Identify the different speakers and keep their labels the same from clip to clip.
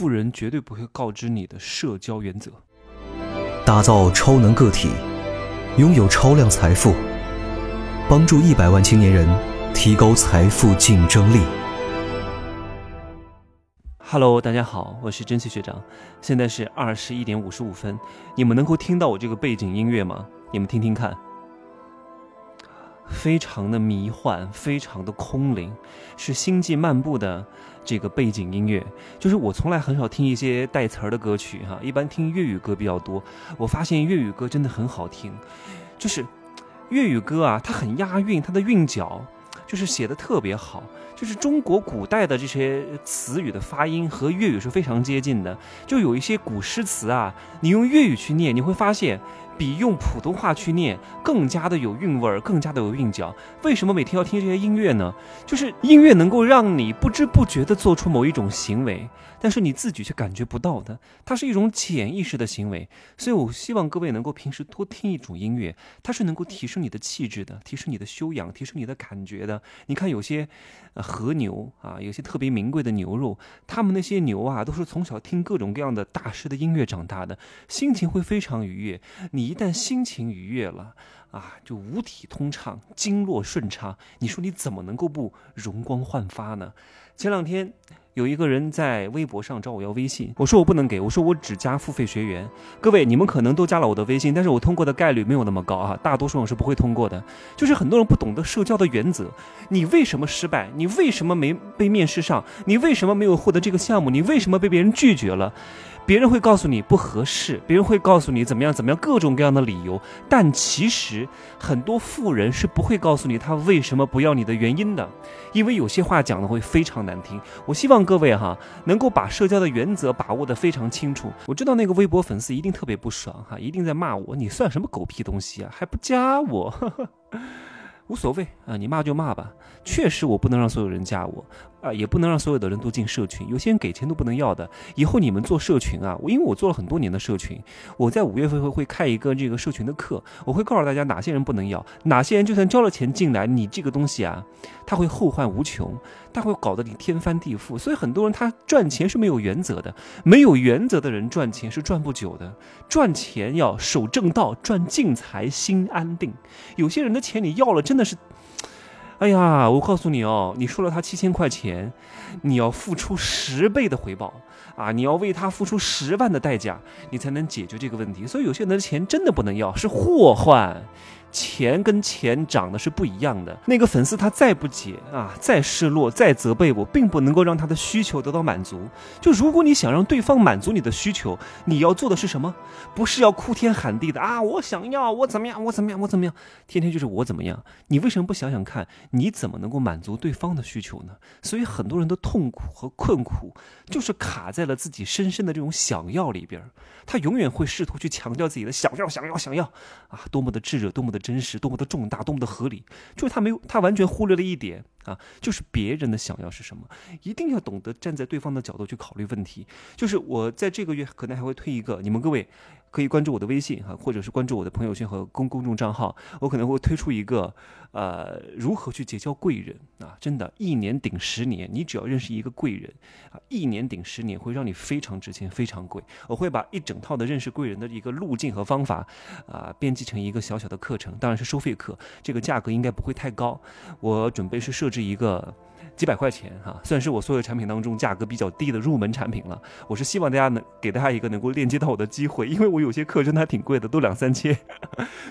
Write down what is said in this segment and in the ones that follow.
Speaker 1: 富人绝对不会告知你的社交原则。
Speaker 2: 打造超能个体，拥有超量财富，帮助一百万青年人提高财富竞争力。
Speaker 1: Hello，大家好，我是蒸汽学长，现在是二十一点五十五分，你们能够听到我这个背景音乐吗？你们听听看，非常的迷幻，非常的空灵，是星际漫步的这个背景音乐。就是我从来很少听一些带词儿的歌曲哈，一般听粤语歌比较多。我发现粤语歌真的很好听，就是粤语歌啊，它很押韵，它的韵脚就是写的特别好。就是中国古代的这些词语的发音和粤语是非常接近的，就有一些古诗词啊，你用粤语去念，你会发现比用普通话去念更加的有韵味儿，更加的有韵脚。为什么每天要听这些音乐呢？就是音乐能够让你不知不觉地做出某一种行为，但是你自己却感觉不到的，它是一种潜意识的行为。所以我希望各位能够平时多听一种音乐，它是能够提升你的气质的，提升你的修养，提升你的感觉的。你看有些。呃，和牛啊，有些特别名贵的牛肉，他们那些牛啊，都是从小听各种各样的大师的音乐长大的，心情会非常愉悦。你一旦心情愉悦了啊，就五体通畅，经络顺畅，你说你怎么能够不容光焕发呢？前两天。有一个人在微博上找我要微信，我说我不能给，我说我只加付费学员。各位，你们可能都加了我的微信，但是我通过的概率没有那么高啊，大多数人是不会通过的。就是很多人不懂得社交的原则，你为什么失败？你为什么没被面试上？你为什么没有获得这个项目？你为什么被别人拒绝了？别人会告诉你不合适，别人会告诉你怎么样怎么样，各种各样的理由。但其实很多富人是不会告诉你他为什么不要你的原因的，因为有些话讲的会非常难听。我希望各位哈能够把社交的原则把握的非常清楚。我知道那个微博粉丝一定特别不爽哈，一定在骂我，你算什么狗屁东西啊，还不加我？呵 呵无所谓啊，你骂就骂吧。确实，我不能让所有人加我啊，也不能让所有的人都进社群。有些人给钱都不能要的。以后你们做社群啊，我因为我做了很多年的社群，我在五月份会会开一个这个社群的课，我会告诉大家哪些人不能要，哪些人就算交了钱进来，你这个东西啊，他会后患无穷，他会搞得你天翻地覆。所以很多人他赚钱是没有原则的，没有原则的人赚钱是赚不久的。赚钱要守正道，赚进财心安定。有些人的钱你要了，真的是。哎呀，我告诉你哦，你输了他七千块钱，你要付出十倍的回报啊！你要为他付出十万的代价，你才能解决这个问题。所以有些人的钱真的不能要，是祸患。钱跟钱长得是不一样的。那个粉丝他再不解啊，再失落，再责备我，并不能够让他的需求得到满足。就如果你想让对方满足你的需求，你要做的是什么？不是要哭天喊地的啊！我想要，我怎么样？我怎么样？我怎么样？天天就是我怎么样？你为什么不想想看，你怎么能够满足对方的需求呢？所以很多人的痛苦和困苦，就是卡在了自己深深的这种想要里边。他永远会试图去强调自己的想要，想要，想要啊！多么的炙热，多么的真实，多么的重大，多么的合理。就是他没有，他完全忽略了一点啊，就是别人的想要是什么。一定要懂得站在对方的角度去考虑问题。就是我在这个月可能还会推一个，你们各位可以关注我的微信哈，或者是关注我的朋友圈和公公众账号，我可能会推出一个呃，如何去结交贵人啊？真的，一年顶十年，你只要认识一个贵人啊，一年顶十年会让你非常值钱，非常贵。我会把一整套的认识贵人的一个路径和方法啊，编辑成一个小小的课程，当然是收费课，这个价格应该不会太高。我准备是设置一个。几百块钱哈，算是我所有产品当中价格比较低的入门产品了。我是希望大家能给大家一个能够链接到我的机会，因为我有些课真的还挺贵的，都两三千。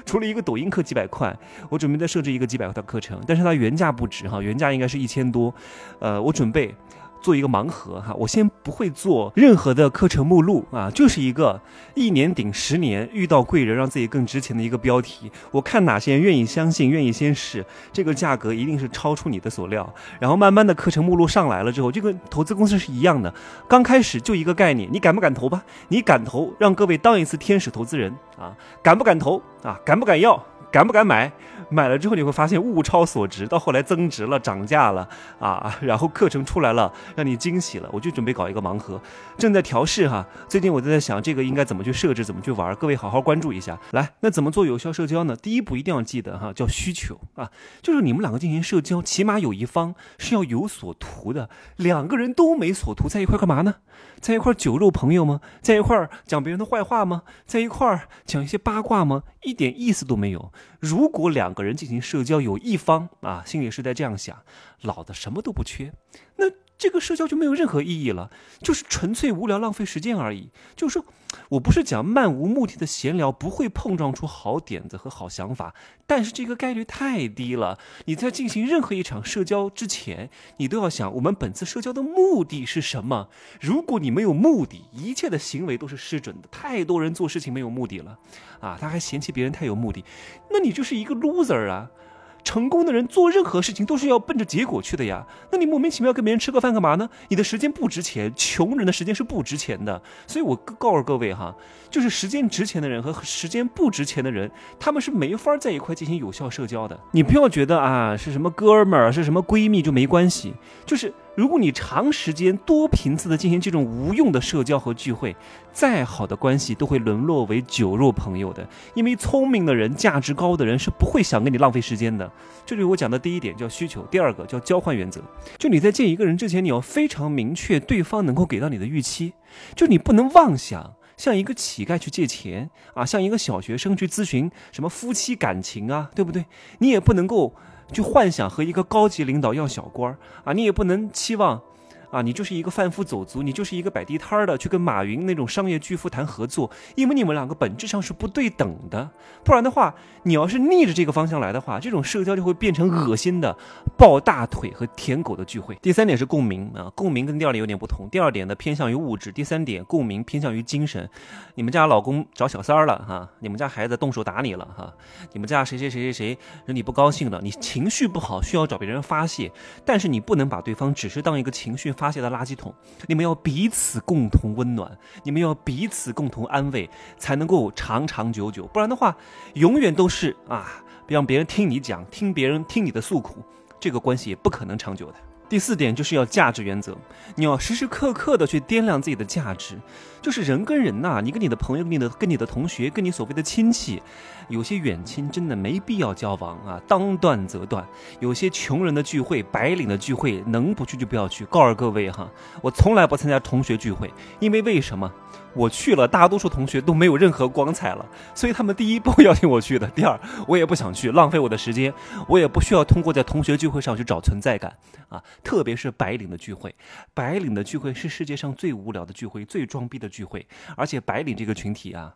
Speaker 1: 除了一个抖音课几百块，我准备再设置一个几百块的课程，但是它原价不止哈，原价应该是一千多。呃，我准备。做一个盲盒哈，我先不会做任何的课程目录啊，就是一个一年顶十年，遇到贵人让自己更值钱的一个标题。我看哪些人愿意相信，愿意先试，这个价格一定是超出你的所料。然后慢慢的课程目录上来了之后，就跟投资公司是一样的，刚开始就一个概念，你敢不敢投吧？你敢投，让各位当一次天使投资人啊？敢不敢投啊？敢不敢要？敢不敢买？买了之后你会发现物超所值，到后来增值了、涨价了啊，然后课程出来了，让你惊喜了。我就准备搞一个盲盒，正在调试哈。最近我都在想这个应该怎么去设置、怎么去玩，各位好好关注一下。来，那怎么做有效社交呢？第一步一定要记得哈，叫需求啊，就是你们两个进行社交，起码有一方是要有所图的。两个人都没所图，在一块干嘛呢？在一块酒肉朋友吗？在一块讲别人的坏话吗？在一块讲一些八卦吗？一点意思都没有。如果两个人进行社交，有一方啊心里是在这样想，老子什么都不缺，那。这个社交就没有任何意义了，就是纯粹无聊、浪费时间而已。就是说，我不是讲漫无目的的闲聊不会碰撞出好点子和好想法，但是这个概率太低了。你在进行任何一场社交之前，你都要想我们本次社交的目的是什么。如果你没有目的，一切的行为都是失准的。太多人做事情没有目的了，啊，他还嫌弃别人太有目的，那你就是一个 loser 啊。成功的人做任何事情都是要奔着结果去的呀，那你莫名其妙跟别人吃个饭干嘛呢？你的时间不值钱，穷人的时间是不值钱的。所以我告诉各位哈，就是时间值钱的人和时间不值钱的人，他们是没法在一块进行有效社交的。你不要觉得啊是什么哥们儿是什么闺蜜就没关系，就是。如果你长时间多频次的进行这种无用的社交和聚会，再好的关系都会沦落为酒肉朋友的。因为聪明的人、价值高的人是不会想跟你浪费时间的。这就是我讲的第一点，叫需求；第二个叫交换原则。就你在见一个人之前，你要非常明确对方能够给到你的预期。就你不能妄想向一个乞丐去借钱啊，向一个小学生去咨询什么夫妻感情啊，对不对？你也不能够。去幻想和一个高级领导要小官儿啊，你也不能期望。啊，你就是一个贩夫走卒，你就是一个摆地摊的，去跟马云那种商业巨富谈合作，因为你们两个本质上是不对等的。不然的话，你要是逆着这个方向来的话，这种社交就会变成恶心的抱大腿和舔狗的聚会。第三点是共鸣啊，共鸣跟第二点有点不同。第二点呢偏向于物质，第三点共鸣偏向于精神。你们家老公找小三儿了哈，你们家孩子动手打你了哈，你们家谁谁谁谁谁惹你不高兴了，你情绪不好需要找别人发泄，但是你不能把对方只是当一个情绪。发泄的垃圾桶，你们要彼此共同温暖，你们要彼此共同安慰，才能够长长久久。不然的话，永远都是啊，让别人听你讲，听别人听你的诉苦，这个关系也不可能长久的。第四点就是要价值原则，你要时时刻刻的去掂量自己的价值。就是人跟人呐，你跟你的朋友、你的跟你的同学、跟你所谓的亲戚，有些远亲真的没必要交往啊，当断则断。有些穷人的聚会、白领的聚会，能不去就不要去。告诉各位哈，我从来不参加同学聚会，因为为什么？我去了，大多数同学都没有任何光彩了，所以他们第一不会邀请我去的。第二，我也不想去，浪费我的时间。我也不需要通过在同学聚会上去找存在感啊，特别是白领的聚会，白领的聚会是世界上最无聊的聚会，最装逼的聚会。而且白领这个群体啊，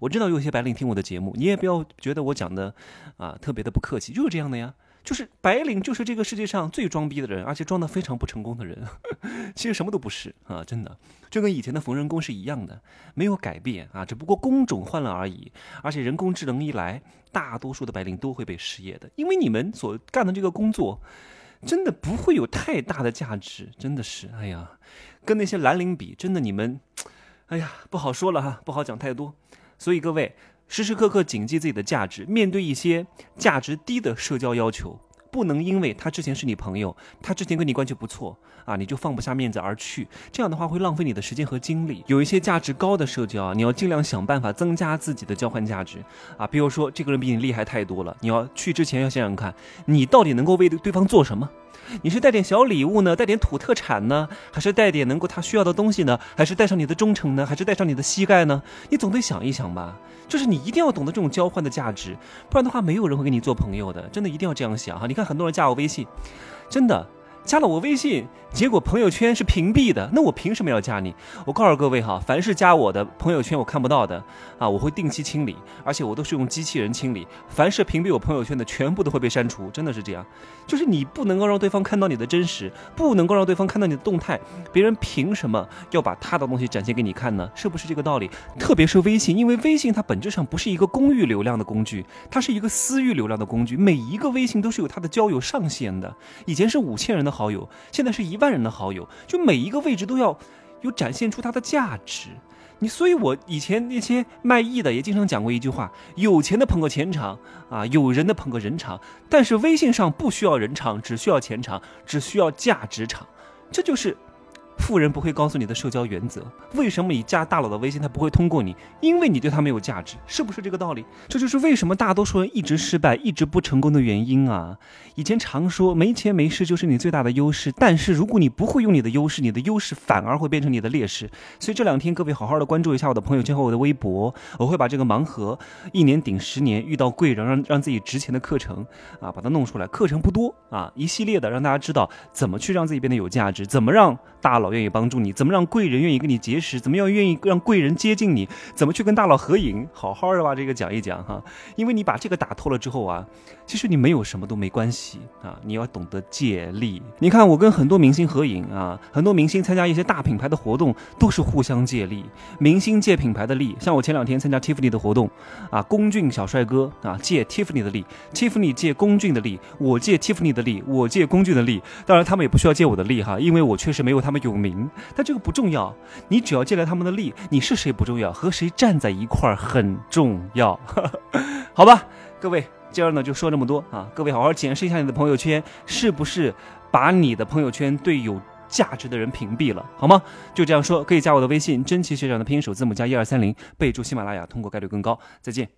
Speaker 1: 我知道有些白领听我的节目，你也不要觉得我讲的啊特别的不客气，就是这样的呀。就是白领，就是这个世界上最装逼的人，而且装的非常不成功的人。其实什么都不是啊，真的，就跟以前的缝纫工是一样的，没有改变啊，只不过工种换了而已。而且人工智能一来，大多数的白领都会被失业的，因为你们所干的这个工作，真的不会有太大的价值，真的是，哎呀，跟那些蓝领比，真的你们，哎呀，不好说了哈，不好讲太多。所以各位。时时刻刻谨记自己的价值，面对一些价值低的社交要求，不能因为他之前是你朋友，他之前跟你关系不错啊，你就放不下面子而去。这样的话会浪费你的时间和精力。有一些价值高的社交啊，你要尽量想办法增加自己的交换价值啊。比如说，这个人比你厉害太多了，你要去之前要想想看，你到底能够为对方做什么。你是带点小礼物呢，带点土特产呢，还是带点能够他需要的东西呢？还是带上你的忠诚呢？还是带上你的膝盖呢？你总得想一想吧。就是你一定要懂得这种交换的价值，不然的话，没有人会跟你做朋友的。真的一定要这样想哈。你看很多人加我微信，真的。加了我微信，结果朋友圈是屏蔽的，那我凭什么要加你？我告诉各位哈，凡是加我的朋友圈我看不到的啊，我会定期清理，而且我都是用机器人清理。凡是屏蔽我朋友圈的，全部都会被删除，真的是这样。就是你不能够让对方看到你的真实，不能够让对方看到你的动态，别人凭什么要把他的东西展现给你看呢？是不是这个道理？特别是微信，因为微信它本质上不是一个公域流量的工具，它是一个私域流量的工具。每一个微信都是有它的交友上限的，以前是五千人的。好友现在是一万人的好友，就每一个位置都要有展现出它的价值。你所以，我以前那些卖艺的也经常讲过一句话：有钱的捧个钱场啊，有人的捧个人场，但是微信上不需要人场，只需要钱场，只需要价值场，这就是。富人不会告诉你的社交原则，为什么你加大佬的微信他不会通过你？因为你对他没有价值，是不是这个道理？这就是为什么大多数人一直失败、一直不成功的原因啊！以前常说没钱没势就是你最大的优势，但是如果你不会用你的优势，你的优势反而会变成你的劣势。所以这两天各位好好的关注一下我的朋友圈和我的微博，我会把这个盲盒一年顶十年遇到贵人让让自己值钱的课程啊，把它弄出来。课程不多啊，一系列的让大家知道怎么去让自己变得有价值，怎么让大佬。愿意帮助你，怎么让贵人愿意跟你结识？怎么样愿意让贵人接近你？怎么去跟大佬合影？好好的把这个讲一讲哈，因为你把这个打透了之后啊，其实你没有什么都没关系啊，你要懂得借力。你看我跟很多明星合影啊，很多明星参加一些大品牌的活动都是互相借力，明星借品牌的力。像我前两天参加 Tiffany 的活动啊，龚俊小帅哥啊借 Tiffany 的力，Tiffany 借龚俊的力，我借 Tiffany 的力，我借龚俊的力。当然他们也不需要借我的力哈，因为我确实没有他们有名。名，但这个不重要，你只要借来他们的力，你是谁不重要，和谁站在一块儿很重要，好吧？各位，今儿呢就说这么多啊！各位好好检视一下你的朋友圈，是不是把你的朋友圈对有价值的人屏蔽了，好吗？就这样说，可以加我的微信，真奇学长的拼音首字母加一二三零，备注喜马拉雅，通过概率更高。再见。